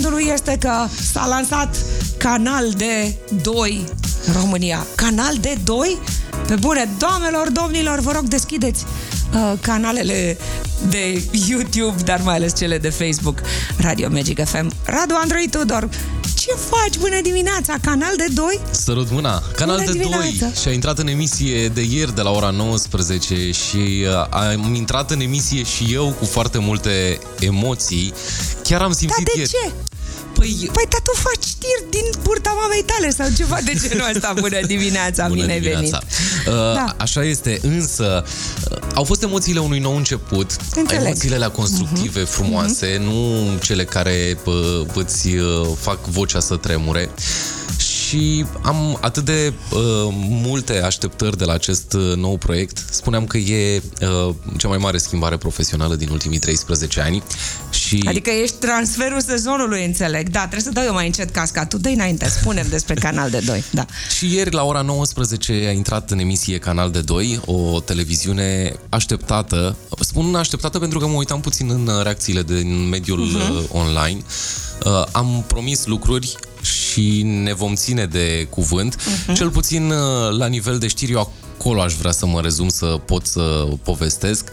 bună a weekendului este că s-a lansat canal de 2 în România. Canal de 2? Pe bune, doamnelor, domnilor, vă rog, deschideți uh, canalele de YouTube, dar mai ales cele de Facebook, Radio Magic FM. Radu Andrei Tudor, ce faci? Bună dimineața! Canal de 2? Sărut mâna! Canal Bună de 2 dimineața! și a intrat în emisie de ieri de la ora 19 și uh, am intrat în emisie și eu cu foarte multe emoții. Chiar am Dar simțit de ieri. ce? Păi, Păi, dar tu faci știri din burta mamei tale sau ceva de genul ăsta. Bună dimineața, Bună bine ai venit. dimineața. Uh, Da. Așa este, însă uh, au fost emoțiile unui nou început, Înțeleg. emoțiile alea constructive, Mhm. frumoase, nu cele care uh, îți uh, fac vocea să tremure. Și am atât de uh, multe așteptări de la acest uh, nou proiect. Spuneam că e uh, cea mai mare schimbare profesională din ultimii 13 ani. Și Adică ești transferul sezonului, înțeleg. Da, trebuie să dau eu mai încet casca. Tu dă înainte, spunem despre Canal de 2. Da. Și ieri, la ora 19, a intrat în emisie Canal de 2, o televiziune așteptată. Spun așteptată pentru că mă uitam puțin în uh, reacțiile din mediul uh-huh. online. Uh, am promis lucruri și ne vom ține de cuvânt. Uh-huh. Cel puțin uh, la nivel de știri, eu acolo aș vrea să mă rezum, să pot să povestesc.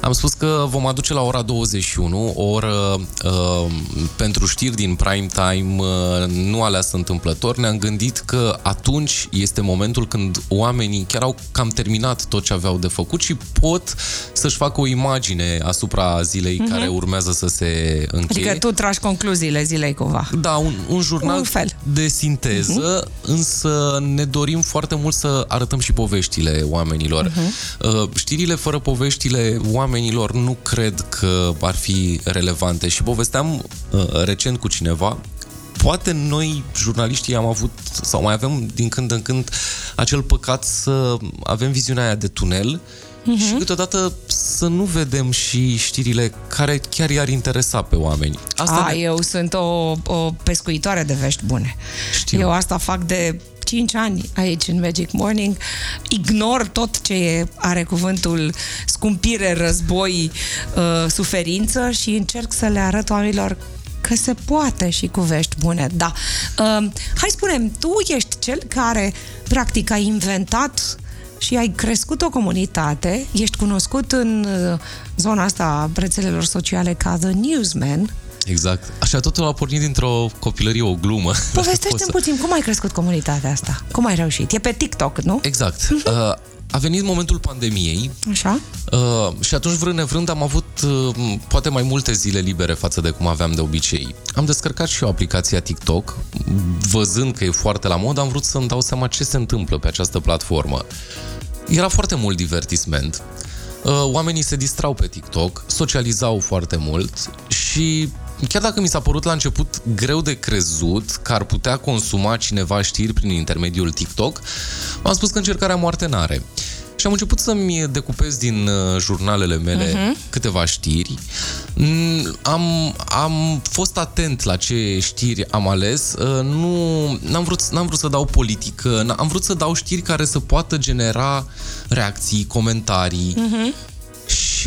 Am spus că vom aduce la ora 21 o oră uh, pentru știri din prime time, uh, nu aleasă întâmplător. Ne-am gândit că atunci este momentul când oamenii chiar au cam terminat tot ce aveau de făcut și pot să-și facă o imagine asupra zilei uh-huh. care urmează să se încheie. Adică tu tragi concluziile zilei cumva. Da, un, un jurnal Un fel. de sinteză, uh-huh. însă ne dorim foarte mult să arătăm și poveștile oamenilor. Uh-huh. Știrile fără poveștile oamenilor nu cred că ar fi relevante și povesteam uh, recent cu cineva Poate noi, jurnaliștii, am avut sau mai avem din când în când acel păcat să avem viziunea aia de tunel uh-huh. și câteodată să nu vedem și știrile care chiar i-ar interesa pe oameni. Asta A, ne- eu sunt o, o pescuitoare de vești bune. Știu. Eu asta fac de 5 ani aici în Magic Morning. Ignor tot ce are cuvântul scumpire, război, uh, suferință și încerc să le arăt oamenilor că se poate și cu vești bune, da. Uh, hai spunem, tu ești cel care practic a inventat și ai crescut o comunitate, ești cunoscut în uh, zona asta a rețelelor sociale ca The Newsman, Exact. Așa totul a pornit dintr-o copilărie, o glumă. Pot Povestește-mi să- puțin, cum ai crescut comunitatea asta? Cum ai reușit? E pe TikTok, nu? Exact. Uh, a venit momentul pandemiei Așa? uh, și atunci, vrând nevrând, am avut uh, poate mai multe zile libere față de cum aveam de obicei. Am descărcat și eu aplicația TikTok, văzând că e foarte la mod, am vrut să-mi dau seama ce se întâmplă pe această platformă. Era foarte mult divertisment. Uh, Oamenii se distrau pe TikTok, socializau foarte mult și chiar dacă mi s-a părut la început greu de crezut că ar putea consuma cineva știri prin intermediul TikTok, am spus că încercarea moarte n-are. Și am început să-mi decupez din uh, jurnalele mele uh-huh. câteva știri. Mm, Am, am fost atent la ce știri am ales. Uh, Nu, n-am, vrut, n-am vrut să dau politică, n- am vrut să dau știri care să poată genera reacții, comentarii. Uh-huh.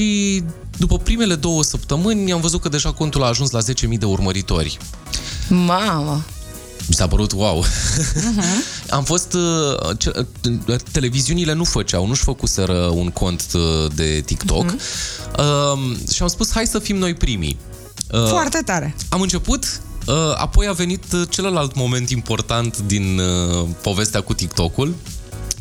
Și după primele două săptămâni am văzut că deja contul a ajuns la 10.000 de urmăritori. Mamă! Mi s-a părut wow. Uh-huh. Am fost... Uh, ce, uh, televiziunile nu făceau, nu-și făcuseră un cont uh, de TikTok. Uh-huh. Uh, și am spus, hai să fim noi primii. Uh, Foarte tare! am început, uh, apoi a venit uh, celălalt moment important din uh, povestea cu TikTok-ul.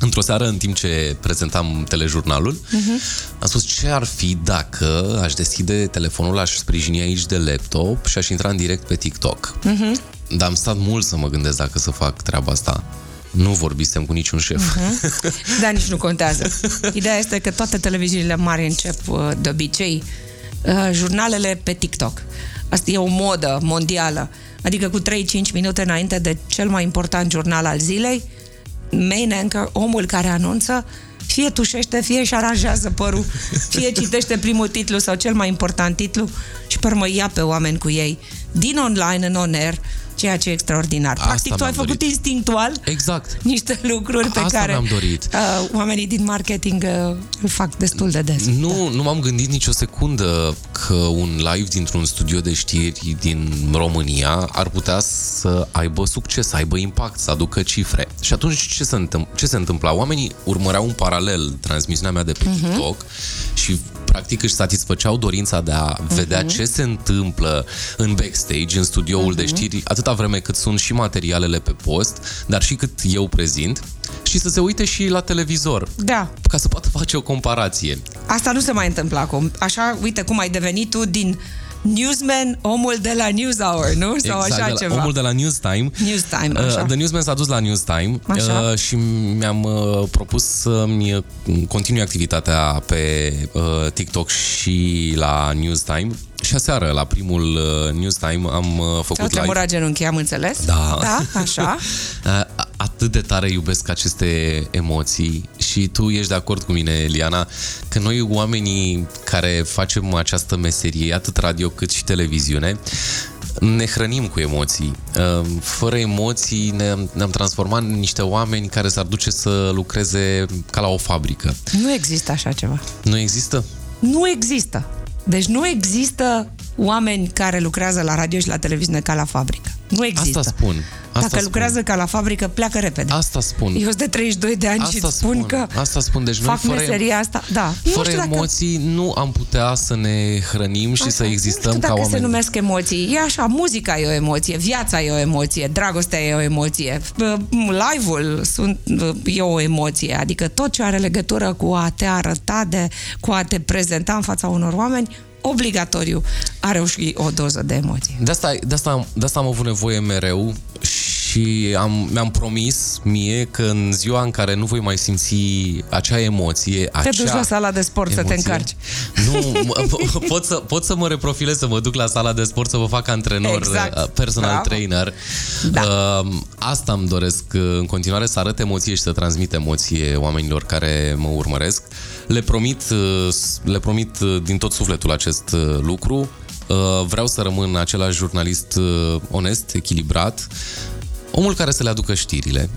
Într-o seară, în timp ce prezentam telejurnalul, uh-huh. am spus ce ar fi dacă aș deschide telefonul, aș sprijini aici de laptop și aș intra în direct pe TikTok. Uh-huh. Dar am stat mult să mă gândesc dacă să fac treaba asta. Nu vorbisem cu niciun șef. Uh-huh. Dar nici nu contează. Ideea este că toate televiziunile mari încep uh, de obicei uh, jurnalele pe TikTok. Asta e o modă mondială. Adică cu 3-5 minute înainte de cel mai important jurnal al zilei, main anchor, omul care anunță, fie tușește, fie își aranjează părul, fie citește primul titlu sau cel mai important titlu și pe urmă ia pe oameni cu ei. Din online în on air ceea ce e extraordinar. Asta Practic, tu ai mi-am făcut dorit. instinctual Exact. niște lucruri pe Asta care mi-am dorit. Uh, oamenii din marketing uh, îl fac destul de des. Nu, nu m-am gândit nicio secundă că un live dintr-un studio de știri din România ar putea să aibă succes, să aibă impact, să aducă cifre. Și atunci ce se, întâmpl- ce se întâmpla? Oamenii urmăreau în paralel transmisiunea mea de pe TikTok și practic își satisfăceau dorința de a vedea ce se întâmplă în backstage, în studioul de știri, atâta vreme cât sunt și materialele pe post, dar și cât eu prezint și să se uite și la televizor Da, ca să poată face o comparație. asta nu se mai întâmplă acum. Așa, uite cum ai devenit tu din newsman, omul de la NewsHour, nu? Sau exact, așa de la, ceva. omul de la Newstime. Newstime, așa. Uh, The Newsman s-a dus la Newstime Așa. uh, și mi-am uh, propus să-mi uh, continui activitatea pe uh, TikTok și la Newstime. Și aseară, la primul uh, Newstime, am uh, Ți-au făcut live. tremurat genunchii, am înțeles? Da. Da, așa. Uh, Atât de tare iubesc aceste emoții și tu ești de acord cu mine, Eliana, că noi oamenii care facem această meserie, atât radio cât și televiziune, ne hrănim cu emoții. Uh, Fără emoții ne-am, ne-am transformat în niște oameni care s-ar duce să lucreze ca la o fabrică. Nu există așa ceva. Nu există? Nu există. Deci nu există oameni care lucrează la radio și la televiziune ca la fabrică. Nu există. Asta spun. Asta Dacă spun. lucrează ca la fabrică, pleacă repede. Asta spun. Eu sunt de 32 de ani Asta și îți spun, spun, că asta spun. Deci noi fac fără- meseria asta. Da. nu Fără știu dacă... emoții nu am putea să ne hrănim și Așa, să existăm nu știu ca dacă oameni. se numesc emoții. E așa, muzica e o emoție, viața e o emoție, dragostea e o emoție, uh, live-ul sunt, uh, e o emoție. Adică tot ce are legătură cu a te arăta, de, cu a te prezenta în fața unor oameni, obligatoriu are și o doză de emoție. De asta, de, asta, de asta am avut nevoie mereu și am, mi-am promis mie că în ziua în care nu voi mai simți acea emoție, Te acea duci la sala de sport să te emoție, încarci. Nu, m- pot să, pot să mă reprofilez, să mă duc la sala de sport, să vă fac antrenor, Exact. uh, personal Bravo. trainer. Da. Uh, Asta îmi doresc uh, în continuare, să arăt emoție și să transmit emoție oamenilor care mă urmăresc. Le promit, uh, le promit uh, din tot sufletul acest uh, lucru. Uh, Vreau să rămân același jurnalist uh, onest, echilibrat, omul care să le aducă știrile,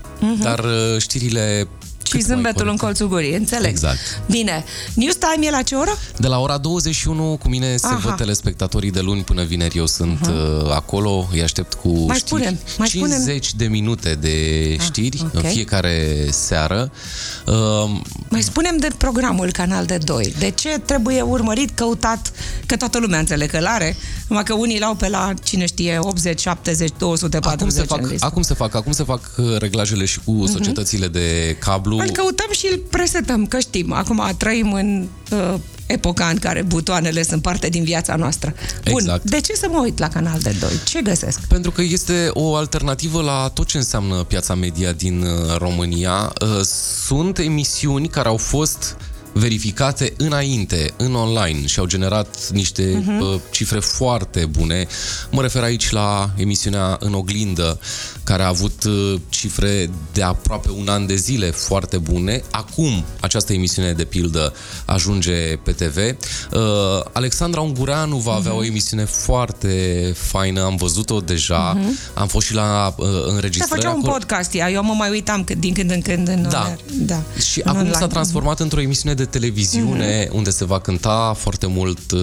dar uh, știrile Și cât mai zâmbetul în corecte. colțul gurii, înțeleg. Exact. Bine. News Time e la ce oră? De la ora 21 cu mine se Aha. văd telespectatorii de luni până vineri. Eu sunt uh, acolo, îi aștept cu Mai știri. spune-mi, mai 50 de minute de știri ok. în fiecare seară. Uh, Mai spunem de programul Canal de 2. De ce trebuie urmărit, căutat, că toată lumea înțeleg că l-are, numai că unii l-au pe la, cine știe, 80, 70, 240 acum, se în fac, listă. acum se fac, acum se fac uh, reglajele și cu societățile de cablu. Îl căutăm și îl presetăm, că știm. Acum trăim în uh, epoca în care butoanele sunt parte din viața noastră. Bun, Exact. de ce să mă uit la Canal de 2? Ce găsesc? Pentru că este o alternativă la tot ce înseamnă piața media din uh, România. Uh, Sunt emisiuni care au fost verificate înainte, în online și au generat niște uh, cifre foarte bune. Mă refer aici la emisiunea În oglindă, care a avut uh, cifre de aproape un an de zile foarte bune. Acum, această emisiune de pildă ajunge pe TV. Uh, Alexandra Ungureanu va avea o emisiune foarte faină, am văzut-o deja, am fost și la uh, Se înregistrări făcea un acolo. podcast ea, eu mă mai uitam cât- din când în când în Da. da. Și în acum online. s-a transformat într-o emisiune de televiziune unde se va cânta foarte mult uh,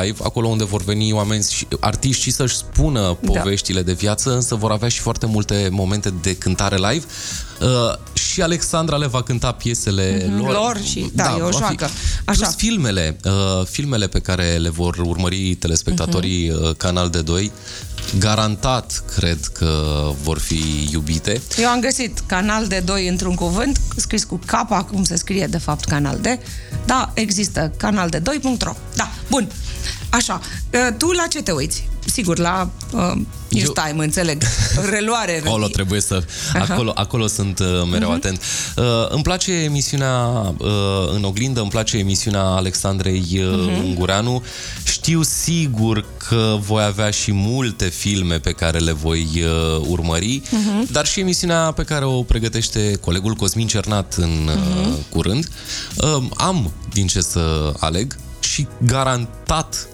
live, acolo unde vor veni oameni și artiști și să-și spună poveștile de viață, însă vor avea și foarte multe momente de cântare live. Uh, și Alexandra le va cânta piesele lor. Lor și- da, e o va fi. joacă. Așa. Plus filmele, uh, filmele pe care le vor urmări telespectatorii uh, Canal de 2, garantat cred că vor fi iubite. Eu am găsit canal de 2 într-un cuvânt, scris cu K, cum se scrie de fapt canal de. Da, există canal de 2.ro. Da, bun. Așa, uh, tu la ce te uiți? Sigur, la uh, News Eu- Time, înțeleg. Reluare. Acolo trebuie să... Așa. Acolo, acolo sunt uh, mereu uh-huh. atent. Uh, îmi place emisiunea uh, în oglindă, îmi place emisiunea Alexandrei uh, uh-huh. Ungureanu. Știu sigur că voi avea și multe filme pe care le voi uh, urmări, uh-huh. dar și emisiunea pe care o pregătește colegul Cosmin Cernat în uh, curând. Uh, am din ce să aleg și garantat uh,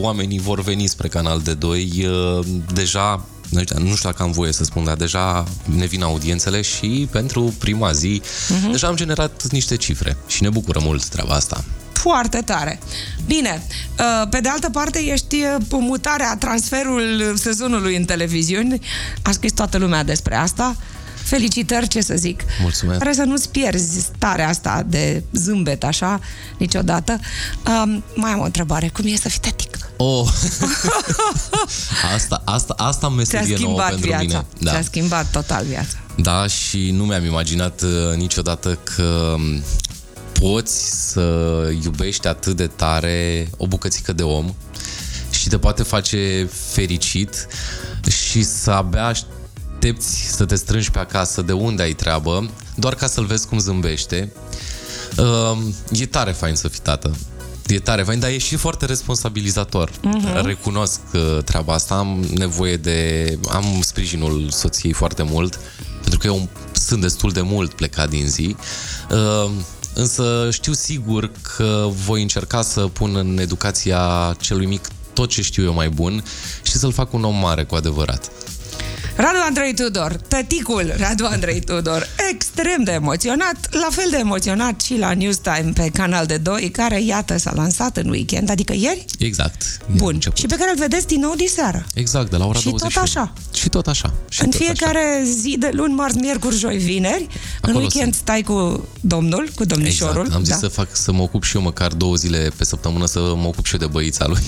oamenii vor veni spre Canal de 2 uh, deja nu știu dacă am voie să spun, dar deja ne vin audiențele și pentru prima zi uh-huh. deja am generat niște cifre și ne bucură mult treaba asta foarte tare. Bine, uh, pe de altă parte ești uh, mutarea, transferul sezonului în televiziuni. A scris toată lumea despre asta. Felicitări, ce să zic. Mulțumesc. Trebuie să nu-ți pierzi starea asta de zâmbet, așa, niciodată. Um, mai am o întrebare. Cum e să fii tătic? Oh. asta, asta, asta am meserie nouă pentru viața. mine. Da. Ți-a schimbat total viața. Da, și nu mi-am imaginat uh, niciodată că um, poți să iubești atât de tare o bucățică de om și te poate face fericit și să abia aștepți să te strângi pe acasă de unde ai treabă, doar ca să-l vezi cum zâmbește. Uh, e tare fain să fii tată. E tare fain, dar e și foarte responsabilizator. Uh-huh. Recunosc uh, treaba asta, am nevoie de... am sprijinul soției foarte mult, pentru că eu sunt destul de mult plecat din zi. Uh, însă știu sigur că voi încerca să pun în educația celui mic tot ce știu eu mai bun și să-l fac un om mare cu adevărat. Radu Andrei Tudor, tăticul Radu Andrei Tudor, extrem de emoționat, la fel de emoționat și la Newstime pe Canal de 2, care, iată, s-a lansat în weekend, adică ieri? Exact. Bun. Și pe care îl vedeți din nou diseară. Exact, de la ora și 21. tot așa. Și tot așa. Și în tot fiecare așa. zi de luni, marți, miercuri, joi, vineri. Acolo în weekend sunt. stai cu domnul, cu domnișorul. Exact. Am zis da. să fac să mă ocup și eu măcar două zile pe săptămână să mă ocup și eu de băița lui.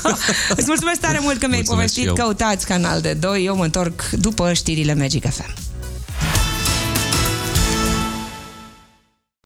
Îți mulțumesc tare mult că mi-ai Mulțumesc povestit. Căutați Canal de 2. Eu mă întorc după știrile Magic FM.